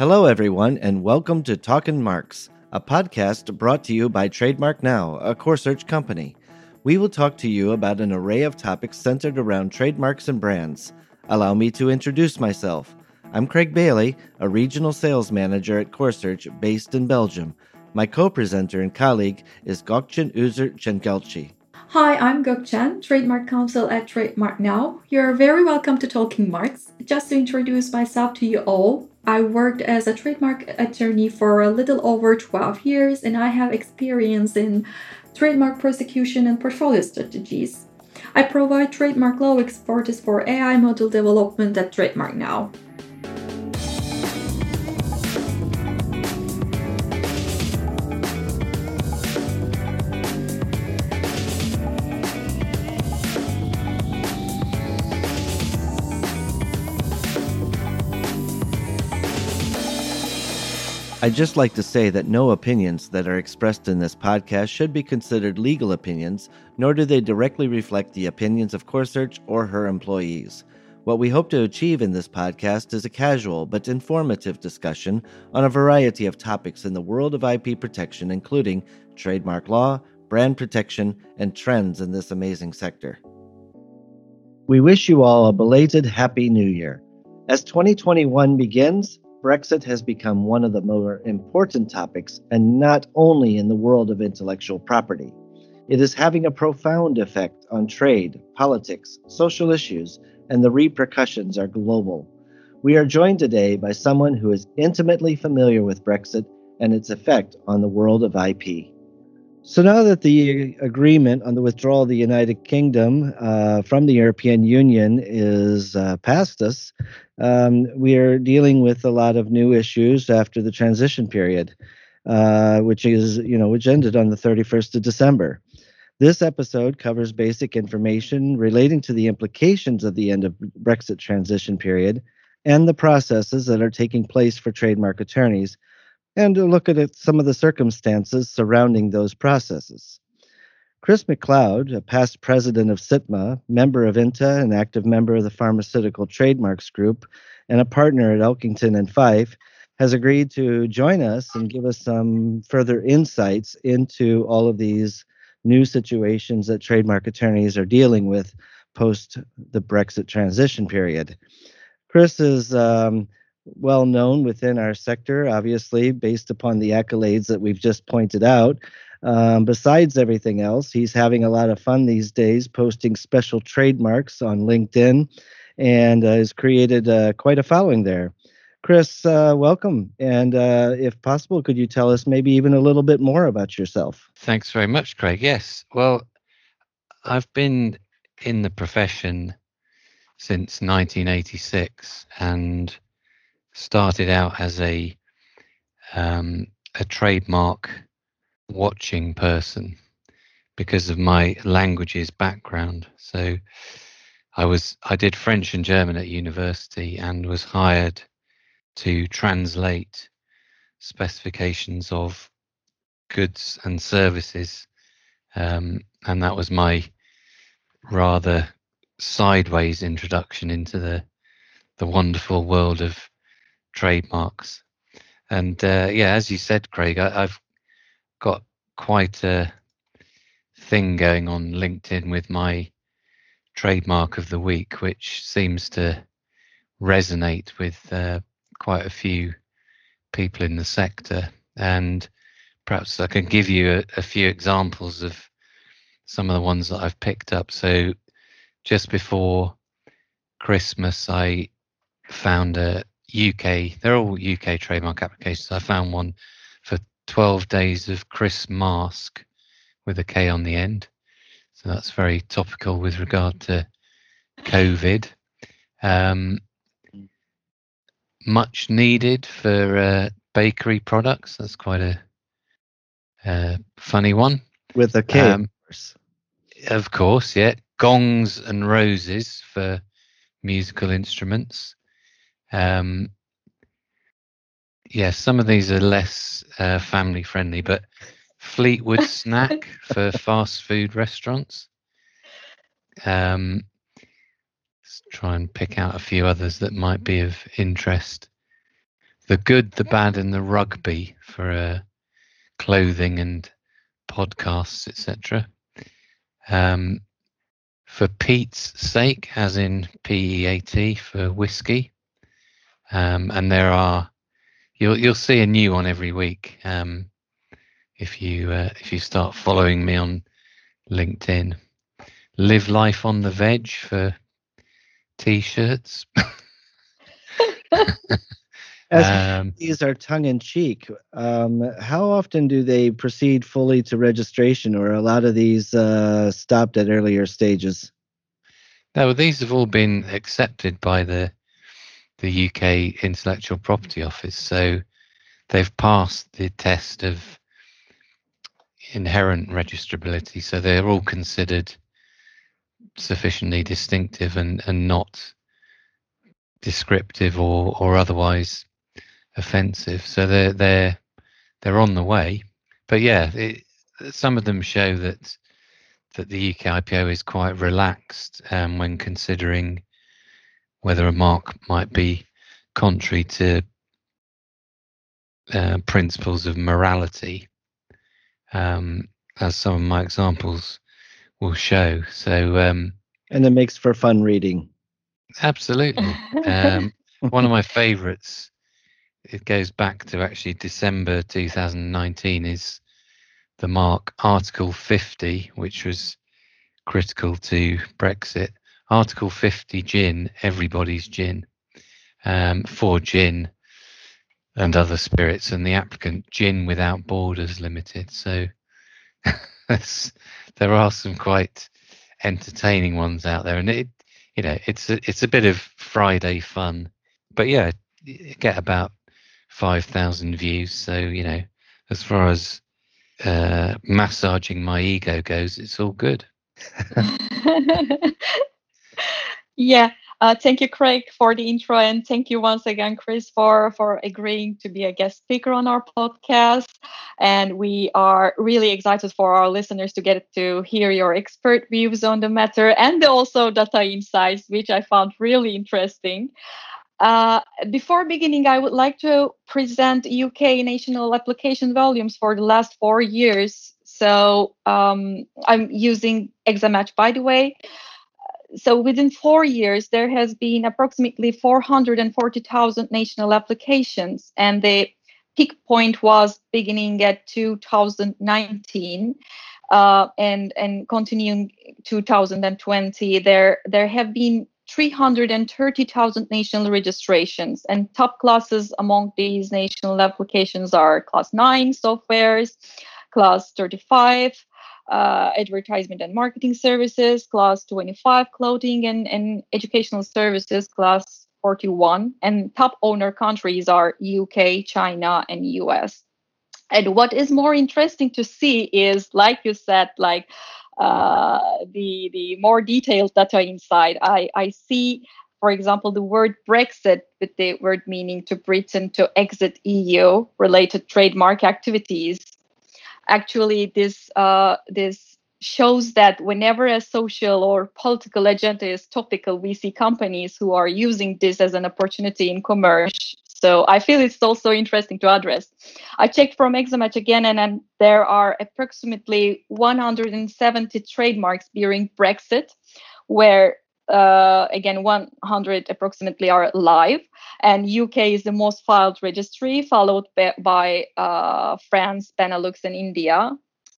Hello, everyone, and welcome to Talkin' Marks, a podcast brought to you by Trademark Now, a Corsearch company. We will talk to you about an array of topics centered around trademarks and brands. Allow me to introduce myself. I'm Craig Bailey, a regional sales manager at Corsearch based in Belgium. My co presenter and colleague is Gokchen Uzer Chengelchi. Hi, I'm Gok Chen, Trademark Counsel at Trademark Now. You're very welcome to Talking Marks. Just to introduce myself to you all, I worked as a trademark attorney for a little over 12 years and I have experience in trademark prosecution and portfolio strategies. I provide trademark law expertise for AI model development at Trademark Now. I'd just like to say that no opinions that are expressed in this podcast should be considered legal opinions, nor do they directly reflect the opinions of Corsearch or her employees. What we hope to achieve in this podcast is a casual but informative discussion on a variety of topics in the world of IP protection, including trademark law, brand protection, and trends in this amazing sector. We wish you all a belated Happy New Year. As 2021 begins, Brexit has become one of the more important topics, and not only in the world of intellectual property. It is having a profound effect on trade, politics, social issues, and the repercussions are global. We are joined today by someone who is intimately familiar with Brexit and its effect on the world of IP. So now that the agreement on the withdrawal of the United Kingdom uh, from the European Union is uh, past us, um, we are dealing with a lot of new issues after the transition period, uh, which is you know which ended on the 31st of December. This episode covers basic information relating to the implications of the end of Brexit transition period and the processes that are taking place for trademark attorneys and to look at some of the circumstances surrounding those processes. Chris McLeod, a past president of CITMA, member of INTA, an active member of the Pharmaceutical Trademarks Group, and a partner at Elkington and Fife, has agreed to join us and give us some further insights into all of these new situations that trademark attorneys are dealing with post the Brexit transition period. Chris is um, well known within our sector, obviously, based upon the accolades that we've just pointed out. Um, besides everything else, he's having a lot of fun these days, posting special trademarks on LinkedIn and uh, has created uh, quite a following there. Chris, uh, welcome. And uh, if possible, could you tell us maybe even a little bit more about yourself? Thanks very much, Craig. Yes. Well, I've been in the profession since 1986 and started out as a um, a trademark watching person because of my languages background. So I was I did French and German at university and was hired to translate specifications of goods and services, um, and that was my rather sideways introduction into the the wonderful world of trademarks. And uh, yeah, as you said, Craig, I, I've got quite a thing going on LinkedIn with my trademark of the week, which seems to resonate with uh, quite a few people in the sector. And perhaps I can give you a, a, few examples of some of the ones that I've picked up. So just before Christmas, I found a, UK, they're all UK trademark applications. I found one for 12 days of Chris Mask with a K on the end. So that's very topical with regard to COVID. Um, much needed for uh, bakery products. That's quite a, a funny one. With a K. Um, of course, yeah. Gongs and roses for musical instruments. Um, yeah, some of these are less uh, family friendly, but Fleetwood snack for fast food restaurants. Um, let's try and pick out a few others that might be of interest. the good, the bad, and the rugby for uh, clothing and podcasts, etc. Um, for Pete's sake, as in P E A T for whiskey. Um, and there are you'll you'll see a new one every week um, if you uh, if you start following me on LinkedIn. Live life on the veg for t-shirts. As um, these are tongue in cheek, um, how often do they proceed fully to registration, or a lot of these uh, stopped at earlier stages? No, these have all been accepted by the the UK Intellectual Property Office, so they've passed the test of inherent registrability, so they're all considered sufficiently distinctive and, and not descriptive or, or otherwise offensive. So they're they're they're on the way. But yeah, it, some of them show that that the UK IPO is quite relaxed um, when considering whether a mark might be contrary to uh, principles of morality, um, as some of my examples will show. So, um, and it makes for fun reading. Absolutely. Um, one of my favorites, it goes back to actually December 2019, is the mark Article 50, which was critical to Brexit. Article 50 gin, everybody's gin, um, for gin and other spirits, and the applicant Gin Without Borders Limited. So there are some quite entertaining ones out there, and it you know it's a, it's a bit of Friday fun, but yeah, get about five thousand views. So you know, as far as uh, massaging my ego goes, it's all good. yeah, uh, thank you, Craig, for the intro, and thank you once again, Chris, for for agreeing to be a guest speaker on our podcast. And we are really excited for our listeners to get to hear your expert views on the matter and also data insights, which I found really interesting. Uh, before beginning, I would like to present UK national application volumes for the last four years. So um, I'm using Examatch, by the way so within four years, there has been approximately 440,000 national applications, and the peak point was beginning at 2019 uh, and and continuing 2020. There there have been 330,000 national registrations, and top classes among these national applications are Class 9 softwares, Class 35 uh, advertisement and marketing services, class 25 clothing and, and educational services, class 41. And top owner countries are UK, China, and US. And what is more interesting to see is, like you said, like uh, the the more detailed data inside. I I see, for example, the word Brexit with the word meaning to Britain to exit EU related trademark activities actually this uh, this shows that whenever a social or political agenda is topical, we see companies who are using this as an opportunity in commerce. So I feel it's also interesting to address. I checked from Examatch again, and, and there are approximately 170 trademarks bearing Brexit, where uh, again 100 approximately are live. And uk is the most filed registry followed by, uh, france benelux and india.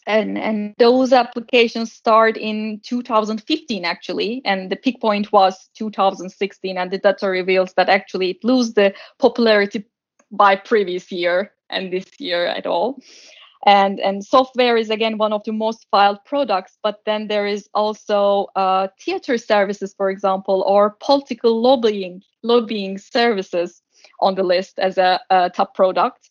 And and those applications start in 2015 actually. And the peak point was 2016 and the data reveals that actually it lose the popularity by previous year and this year at all and and software is again one of the most filed products but then there is also uh, theater services for example or political lobbying lobbying services on the list as a, a top product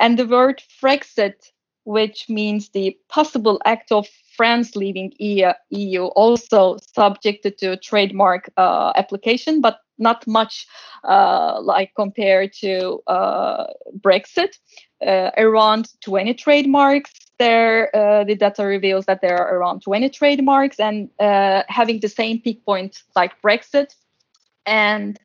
and the word frexit which means the possible act of France leaving EU, also subjected to trademark uh, application, but not much uh, like compared to uh, Brexit. Uh, around 20 trademarks. There, uh, the data reveals that there are around 20 trademarks and uh, having the same peak point like Brexit. And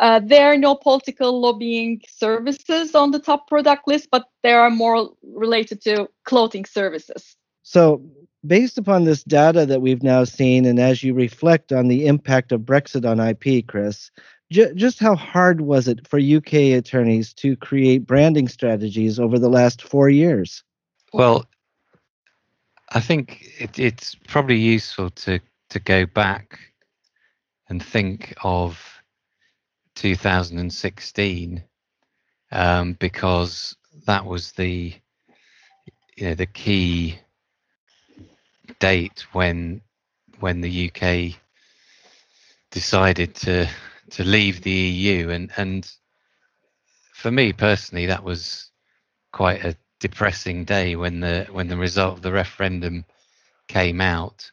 Uh, there are no political lobbying services on the top product list, but there are more related to clothing services. So, based upon this data that we've now seen, and as you reflect on the impact of Brexit on IP, Chris, j- just how hard was it for UK attorneys to create branding strategies over the last four years? Well, I think it, it's probably useful to to go back and think of 2016 um, because that was the you know the key date when when the UK decided to to leave the EU and and for me personally that was quite a depressing day when the when the result of the referendum came out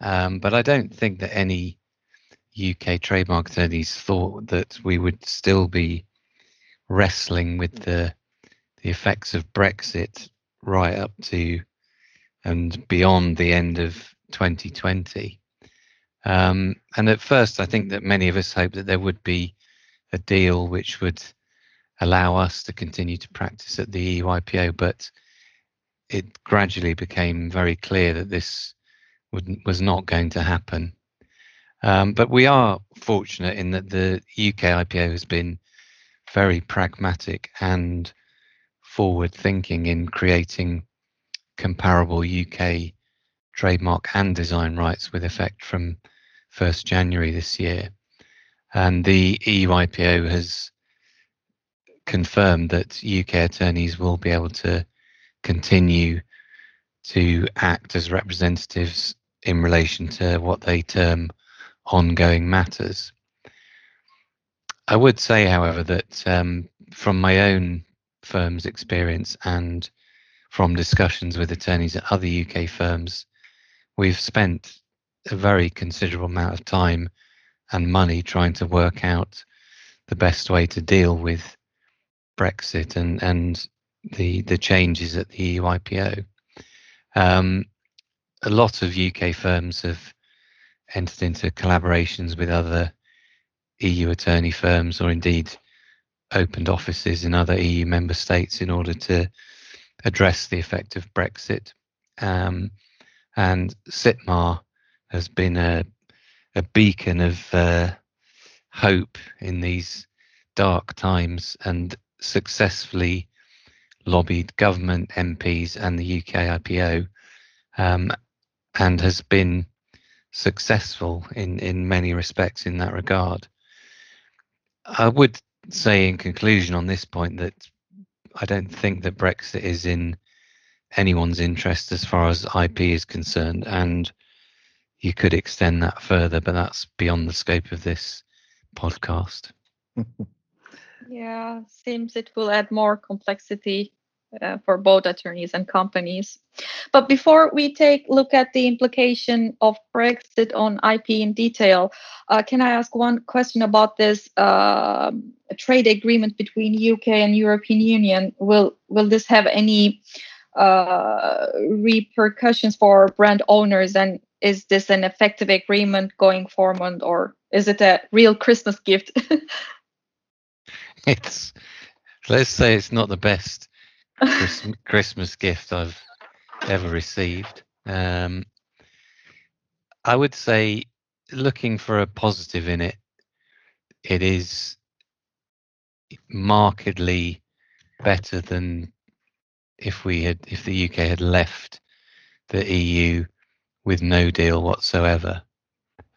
um, but I don't think that any UK trademark attorneys thought that we would still be wrestling with the the effects of Brexit right up to and beyond the end of 2020. Um, and at first, I think that many of us hoped that there would be a deal which would allow us to continue to practice at the EUIPO, but it gradually became very clear that this would, was not going to happen. Um, but we are fortunate in that the UK IPO has been very pragmatic and forward thinking in creating comparable UK trademark and design rights with effect from 1st January this year. And the EU IPO has confirmed that UK attorneys will be able to continue to act as representatives in relation to what they term ongoing matters. I would say, however, that um, from my own firm's experience and from discussions with attorneys at other UK firms, we've spent a very considerable amount of time and money trying to work out the best way to deal with Brexit and and the the changes at the EU IPO. Um, a lot of UK firms have entered into collaborations with other EU attorney firms, or indeed opened offices in other EU member states in order to address the effect of Brexit. Um, and CITMA has been a, a beacon of uh, hope in these dark times and successfully lobbied government MPs and the UK IPO um, and has been successful in, in many respects in that regard. I would say, in conclusion, on this point, that I don't think that Brexit is in anyone's interest as far as IP is concerned, and you could extend that further, but that's beyond the scope of this podcast. yeah, seems it will add more complexity uh, for both attorneys and companies. But before we take look at the implication of Brexit on IP in detail, uh, can I ask one question about this uh, trade agreement between UK and European Union? Will will this have any uh, repercussions for brand owners? And is this an effective agreement going forward, or is it a real Christmas gift? it's let's say it's not the best Christmas, Christmas gift I've ever received. Um, I would say, looking for a positive in it, it is markedly better than if we had if the UK had left the EU with no deal whatsoever,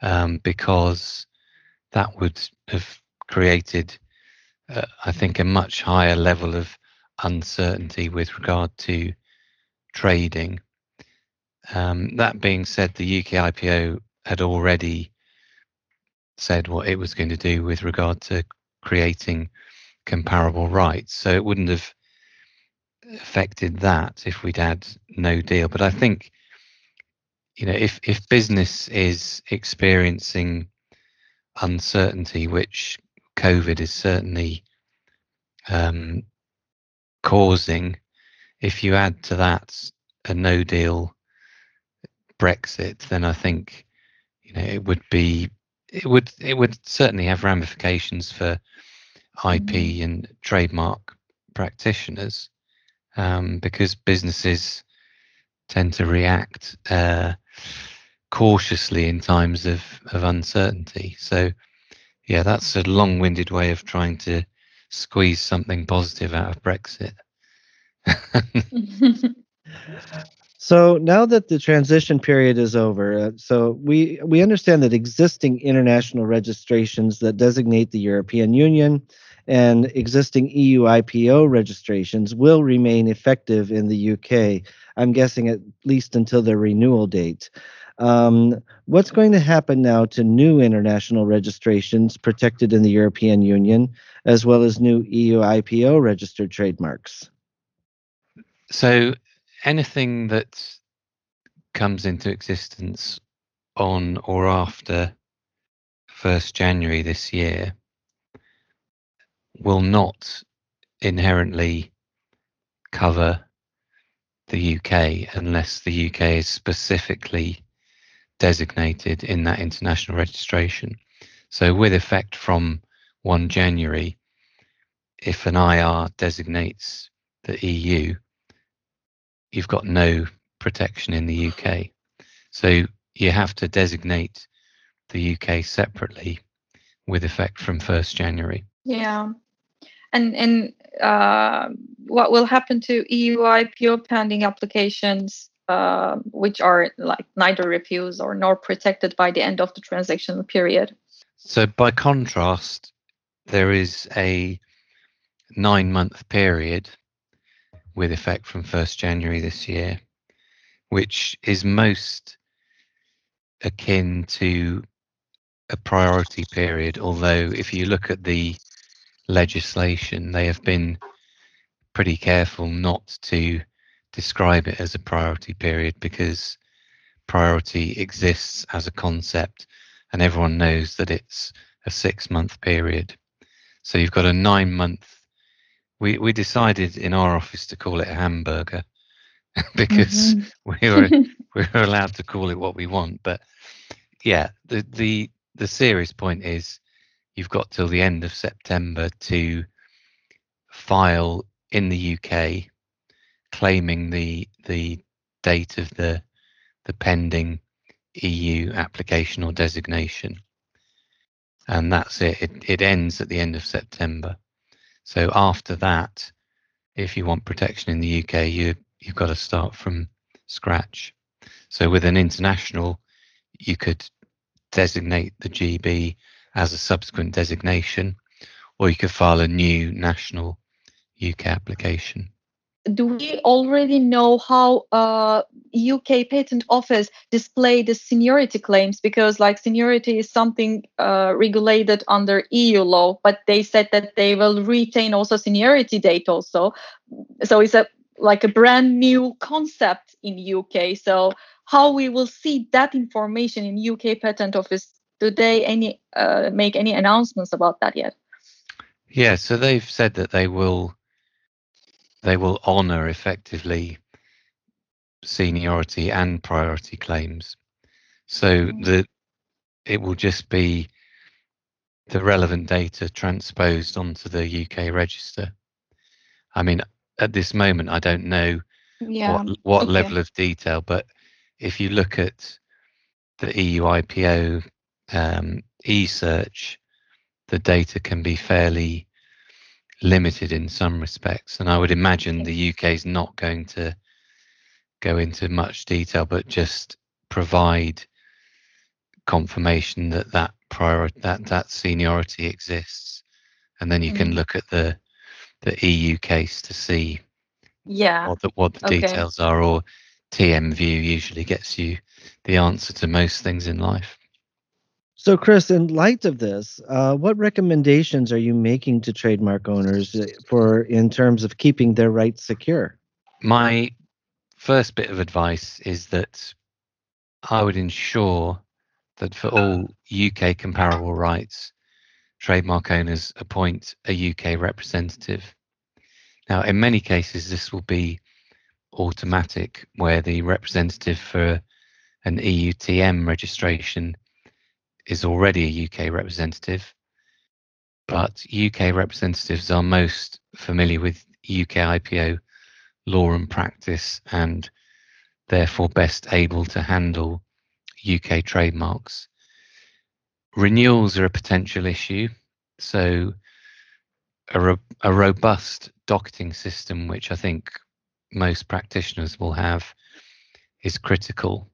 um, because that would have created, uh, I think, a much higher level of uncertainty with regard to trading. Um, that being said, the UK IPO had already said what it was going to do with regard to creating comparable rights. So it wouldn't have affected that if we'd had no deal. But I think, you know, if if business is experiencing uncertainty, which COVID is certainly um, causing, if you add to that a no deal Brexit, then I think you know it would be it would it would certainly have ramifications for IP Mhm. and trademark practitioners um, because businesses tend to react uh, cautiously in times of, of uncertainty. So, yeah, that's a long winded way of trying to squeeze something positive out of Brexit. So now that the transition period is over, uh, so we we understand that existing international registrations that designate the European Union and existing EU IPO registrations will remain effective in the UK. I'm guessing at least until their renewal date. Um, what's going to happen now to new international registrations protected in the European Union, as well as new EU IPO registered trademarks? So anything that comes into existence on or after 1st January this year will not inherently cover the UK unless the UK is specifically designated in that international registration. So, with effect from 1 January, if an IR designates the EU, you've got no protection in the UK. So you have to designate the UK separately with effect from 1st January. Yeah. And and uh, what will happen to EU IPO pending applications, uh, which are like neither refused or nor protected by the end of the transaction period? So by contrast, there is a nine month period with effect from 1st January this year, which is most akin to a priority period. Although, if you look at the legislation, they have been pretty careful not to describe it as a priority period because priority exists as a concept and everyone knows that it's a six month period. So you've got a nine month. We, we decided in our office to call it a hamburger because Mhm. we were we were allowed to call it what we want. But yeah, the the the serious point is you've got till the end of September to file in the UK claiming the the date of the the pending EU application or designation. And that's it. It it ends at the end of September. So after that, if you want protection in the UK, you you've got to start from scratch. So with an international, you could designate the GB as a subsequent designation, or you could file a new national UK application. Do we already know how uh, UK Patent Office display the seniority claims? Because like seniority is something uh, regulated under EU law, but they said that they will retain also seniority date also. So it's a like a brand new concept in UK. So how we will see that information in UK Patent Office? Do they any uh, make any announcements about that yet? Yeah, so they've said that they will they will honour effectively seniority and priority claims. So Mm. the it will just be the relevant data transposed onto the UK register. I mean, at this moment, I don't know Yeah. what what okay. level of detail, but if you look at the EU IPO um, e-search, the data can be fairly limited in some respects, and I would imagine the UK is not going to go into much detail, but just provide confirmation that that prior that that seniority exists, and then you can Mm. look at the the EU case to see Yeah. what the what the Okay. details are, or TM View usually gets you the answer to most things in life. So, Chris, in light of this, uh, what recommendations are you making to trademark owners uh, for in terms of keeping their rights secure? My first bit of advice is that I would ensure that for all UK comparable rights, trademark owners appoint a UK representative. Now, in many cases, this will be automatic, where the representative for an EUTM registration is already a UK representative, but UK representatives are most familiar with UK IPO law and practice and therefore best able to handle UK trademarks. Renewals are a potential issue. So, a, ro- a robust docketing system, which I think most practitioners will have, is critical.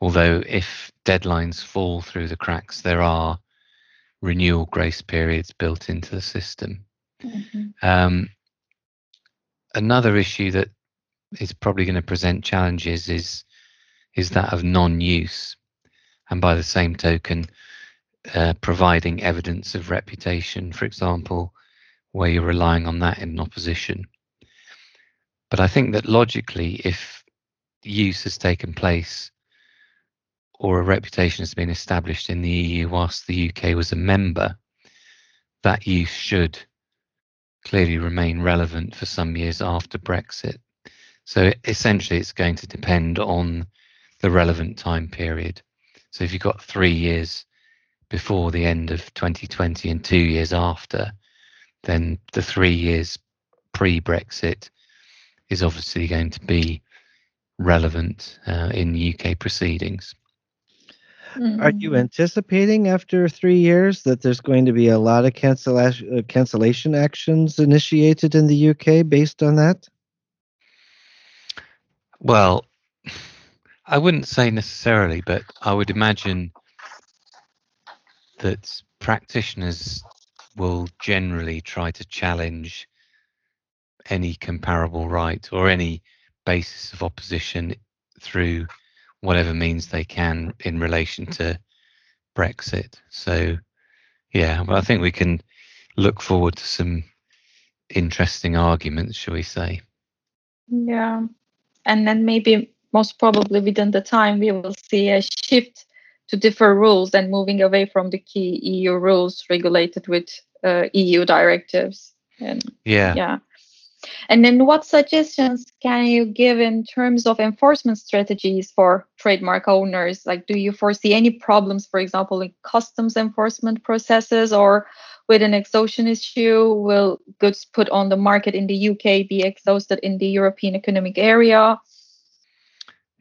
Although, if deadlines fall through the cracks, there are renewal grace periods built into the system. Mm-hmm. Um, another issue that is probably going to present challenges is is that of non-use, and by the same token, uh, providing evidence of reputation, for example, where you're relying on that in opposition. But I think that logically, if use has taken place or a reputation has been established in the EU whilst the UK was a member, that use should clearly remain relevant for some years after Brexit. So essentially, it's going to depend on the relevant time period. So if you've got three years before the end of 2020 and two years after, then the three years pre Brexit is obviously going to be relevant uh, in UK proceedings. Mm-hmm. Are you anticipating after three years that there's going to be a lot of cancellation, uh, cancellation actions initiated in the UK based on that? Well, I wouldn't say necessarily, but I would imagine that practitioners will generally try to challenge any comparable right or any basis of opposition through whatever means they can in relation to Brexit. So, yeah, well, I think we can look forward to some interesting arguments, shall we say? Yeah, and then maybe most probably within the time we will see a shift to differ rules and moving away from the key EU rules regulated with uh, EU directives. And yeah, yeah. And then what suggestions can you give in terms of enforcement strategies for trademark owners? Like, do you foresee any problems, for example, in customs enforcement processes or with an exhaustion issue? Will goods put on the market in the UK be exhausted in the European Economic Area?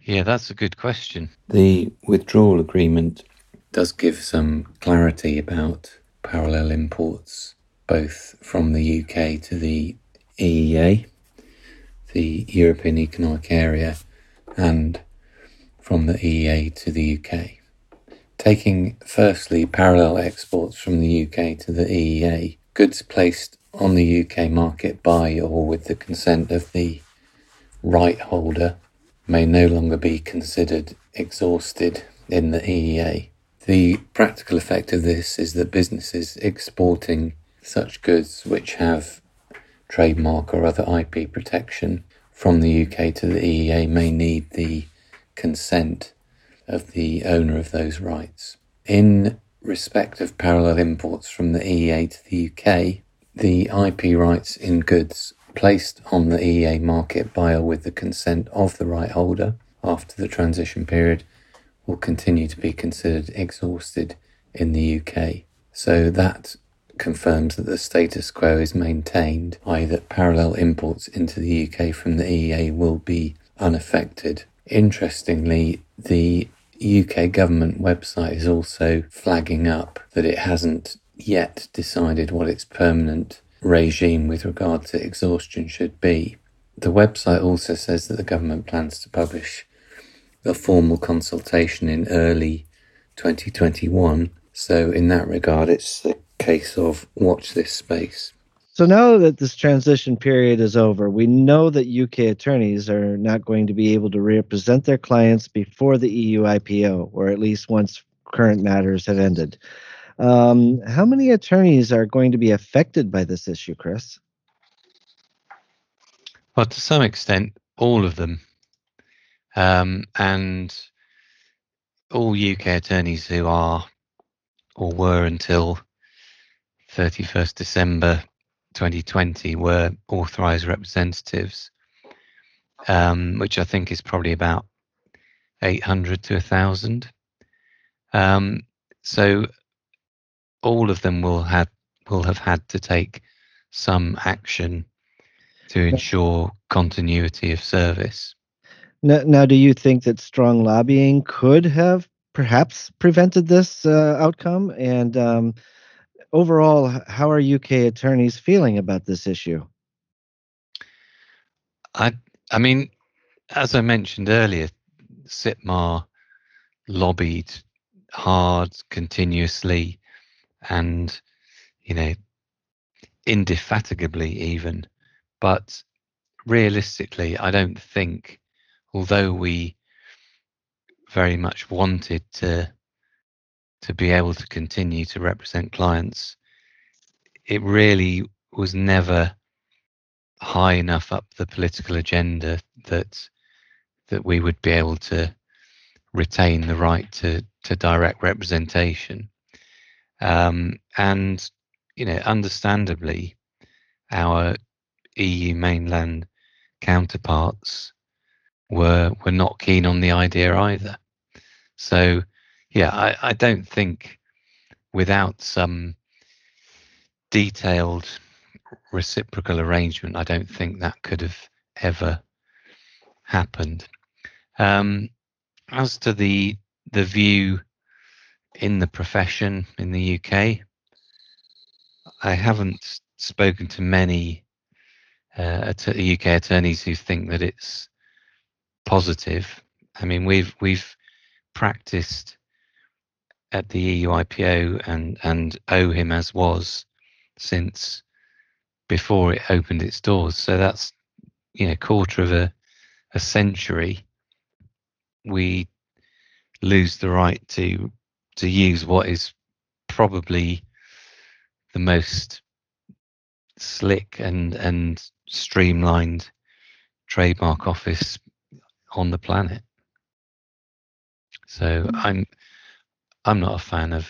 Yeah, that's a good question. The withdrawal agreement does give some clarity about parallel imports, both from the UK to the EEA, the European Economic Area, and from the EEA to the UK. Taking firstly parallel exports from the UK to the EEA, goods placed on the UK market by or with the consent of the right holder may no longer be considered exhausted in the EEA. The practical effect of this is that businesses exporting such goods which have trademark or other IP protection from the UK to the EEA may need the consent of the owner of those rights. In respect of parallel imports from the EEA to the UK, the IP rights in goods placed on the EEA market by or with the consent of the right holder after the transition period will continue to be considered exhausted in the UK. So that confirms that the status quo is maintained, i.e., that parallel imports into the UK from the EEA will be unaffected. Interestingly, the UK government website is also flagging up that it hasn't yet decided what its permanent regime with regard to exhaustion should be. The website also says that the government plans to publish a formal consultation in early 2021. So, in that regard, it's a case of watch this space. So now that this transition period is over, we know that UK attorneys are not going to be able to represent their clients before the EU IPO, or at least once current matters have ended. Um, how many attorneys are going to be affected by this issue, Chris? Well, to some extent, all of them. Um, and all UK attorneys who are or were until 31st December 2020 were authorised representatives, um, which I think is probably about 800 to 1,000. Um, so all of them will have will have had to take some action to ensure continuity of service. Now, now, do you think that strong lobbying could have perhaps prevented this uh, outcome? And um, overall, how are UK attorneys feeling about this issue? I, I mean, as I mentioned earlier, CITMA lobbied hard, continuously, and you know, indefatigably even. But realistically, I don't think, although we very much wanted to to be able to continue to represent clients, it really was never high enough up the political agenda that that we would be able to retain the right to to direct representation. Um, and you know, understandably, our EU mainland counterparts were were not keen on the idea either. So, yeah, I, I don't think without some detailed reciprocal arrangement, I don't think that could have ever happened. Um, as to the the view in the profession in the UK, I haven't spoken to many uh, UK attorneys who think that it's positive. I mean, we've we've practiced at the EU IPO and and OHIM as was since before it opened its doors. So that's you know quarter of a a century. We lose the right to to use what is probably the most slick and and streamlined trademark office on the planet. So mm. I'm I'm not a fan of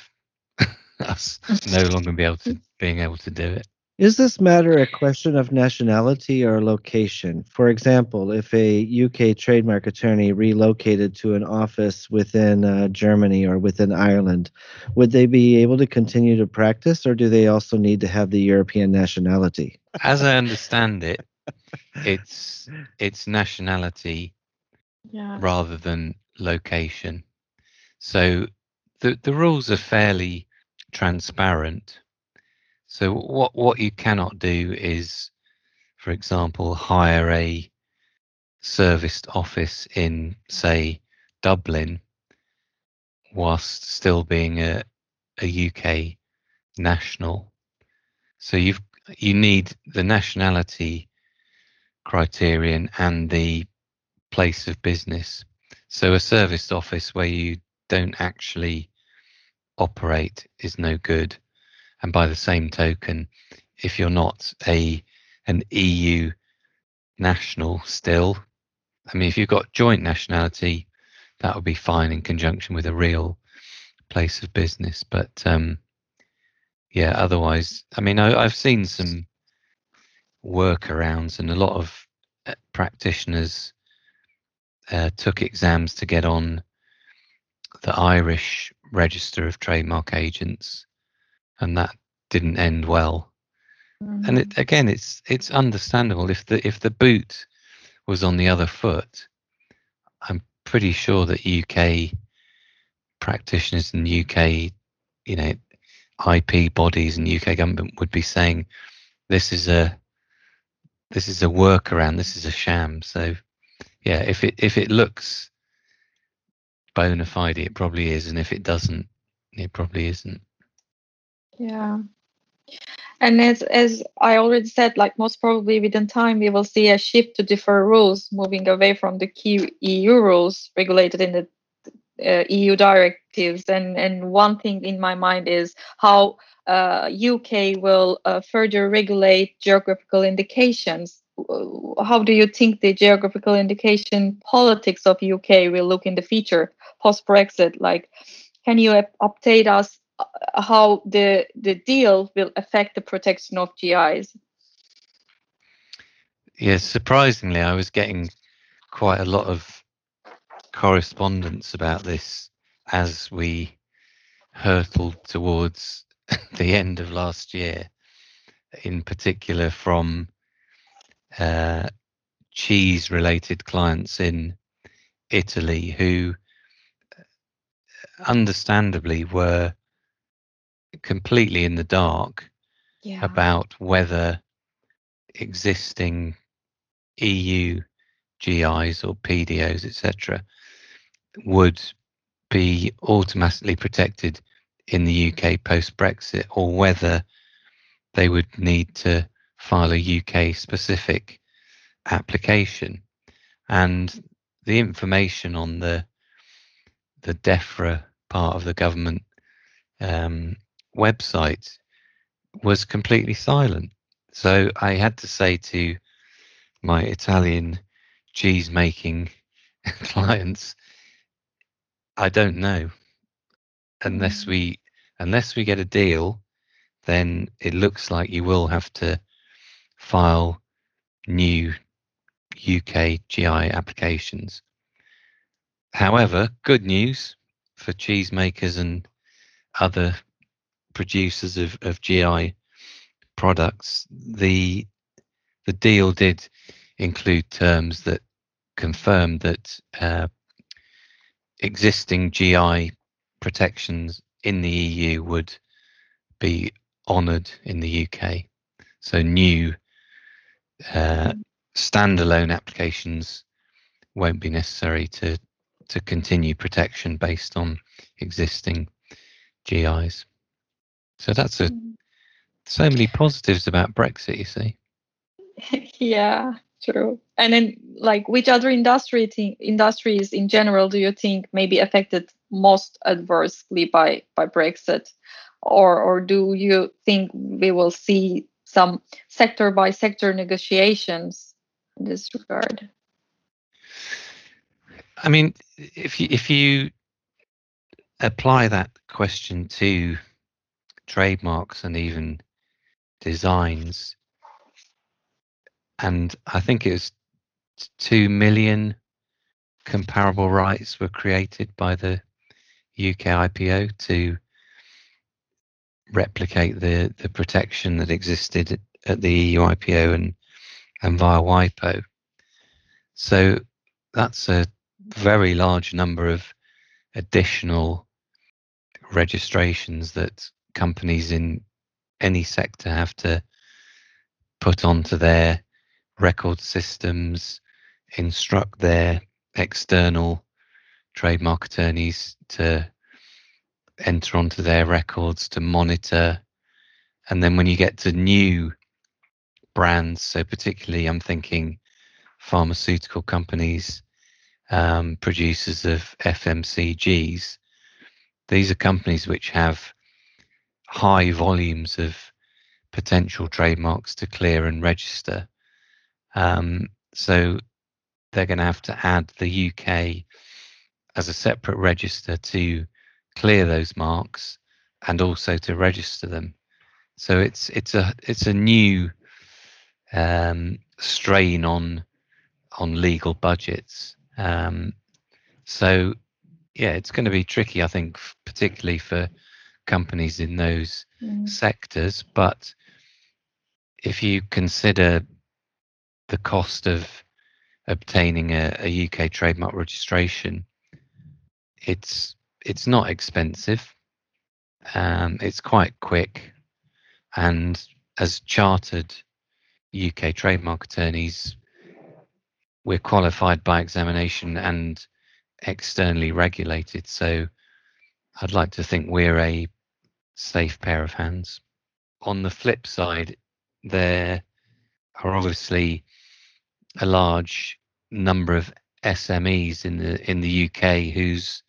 us no longer be able to being able to do it. Is this matter a question of nationality or location? For example, if a UK trademark attorney relocated to an office within uh, Germany or within Ireland, would they be able to continue to practice or do they also need to have the European nationality? As I understand it, it's it's nationality yeah. rather than location. So the the rules are fairly transparent so what what you cannot do is, for example, hire a serviced office in, say, Dublin, whilst still being a, a UK national. So you've you need the nationality criterion and the place of business. So a serviced office where you don't actually operate is no good. And by the same token, if you're not a an EU national still, I mean, if you've got joint nationality, that would be fine in conjunction with a real place of business. But um, yeah, otherwise, I mean, I, have seen some workarounds, and a lot of uh, practitioners uh, took exams to get on the Irish Register of Trademark Agents and that didn't end well. Mm-hmm. And it, again, it's it's understandable if the if the boot was on the other foot. I'm pretty sure that UK practitioners and UK, you know, IP bodies and UK government would be saying this is a this is a workaround, this is a sham. So yeah, if it if it looks bona fide, it probably is, and if it doesn't, it probably isn't. Yeah. And as as I already said, like most probably within time, we will see a shift to different rules, moving away from the key EU rules regulated in the uh, EU directives. And and one thing in my mind is how uh, UK will uh, further regulate geographical indications. How do you think the geographical indication politics of UK will look in the future post Brexit? Like, can you update us uh, how the the deal will affect the protection of GIs. Yes, surprisingly, I was getting quite a lot of correspondence about this as we hurtled towards the end of last year, in particular from uh, cheese related clients in Italy who understandably were completely in the dark Yeah. about whether existing EU GIs or PDOs, etc., would be automatically protected in the UK post Brexit, or whether they would need to file a UK specific application. And the information on the the DEFRA part of the government um, website was completely silent. So I had to say to my Italian cheese making clients, I don't know. Unless Mm. we unless we get a deal, then it looks like you will have to file new UK GI applications. However, good news for cheesemakers and other producers of, of GI products, the the deal did include terms that confirmed that uh, existing GI protections in the EU would be honoured in the UK. So new uh, standalone applications won't be necessary to to continue protection based on existing GIs. So that's a Mm. so many positives about Brexit. You see. yeah, true. And then, like, which other industry thi- industries in general do you think may be affected most adversely by by Brexit, or or do you think we will see some sector by sector negotiations in this regard? I mean, if you if you apply that question to trademarks and even designs, and I think it was two million comparable rights were created by the UK IPO to replicate the the protection that existed at, the EU IPO and and via WIPO. So that's a very large number of additional registrations that companies in any sector have to put onto their record systems, instruct their external trademark attorneys to enter onto their records to monitor. And then when you get to new brands, so particularly I'm thinking pharmaceutical companies, um, producers of FMCGs, these are companies which have high volumes of potential trademarks to clear and register. Um, so they're going to have to add the UK as a separate register to clear those marks and also to register them. So it's it's a it's a new um, strain on on legal budgets. Um, so yeah, it's going to be tricky, I think, particularly for companies in those Mm. sectors. But if you consider the cost of obtaining a, a UK trademark registration, it's it's not expensive. Um, it's quite quick, and as chartered UK trademark attorneys, we're qualified by examination and externally regulated. So I'd like to think we're a safe pair of hands. On the flip side, there are obviously a large number of SMEs in the in the UK whose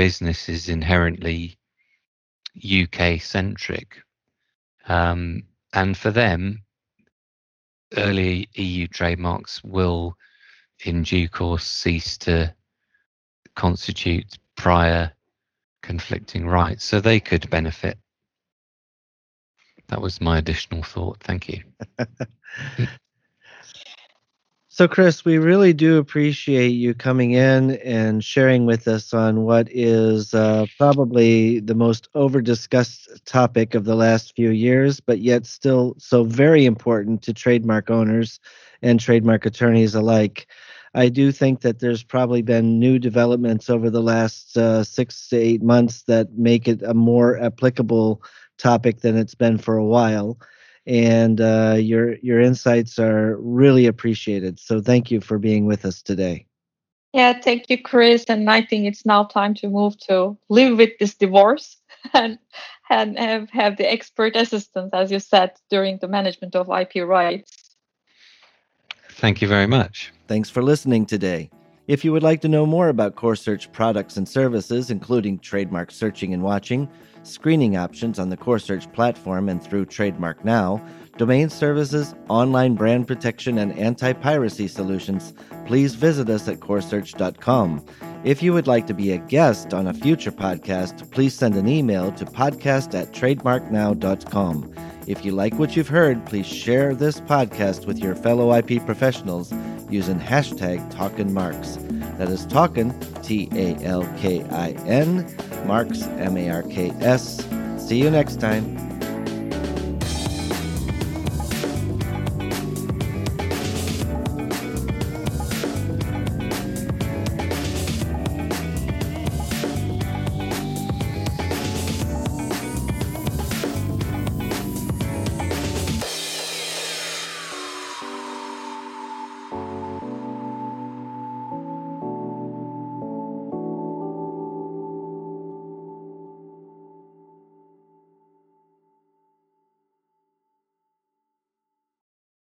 business is inherently UK centric, um, and for them, early EU trademarks will, in due course, cease to constitute prior conflicting rights, so they could benefit. That was my additional thought. Thank you. So, Chris, we really do appreciate you coming in and sharing with us on what is uh, probably the most over discussed topic of the last few years, but yet still so very important to trademark owners and trademark attorneys alike. I do think that there's probably been new developments over the last uh, six to eight months that make it a more applicable topic than it's been for a while and uh, your your insights are really appreciated. So thank you for being with us today. Yeah, thank you, Chris. And I think it's now time to move to live with this divorce and and have, have the expert assistance, as you said, during the management of IP rights. Thank you very much. Thanks for listening today. If you would like to know more about Corsearch products and services, including trademark searching and watching, screening options on the Corsearch platform and through TrademarkNow, domain services, online brand protection, and anti piracy solutions, please visit us at Corsearch.com. If you would like to be a guest on a future podcast, please send an email to podcast at trademarknow.com. If you like what you've heard, please share this podcast with your fellow IP professionals using hashtag TalkinMarks. That is Talkin, T A L K I N, Marks, M A R K S. See you next time.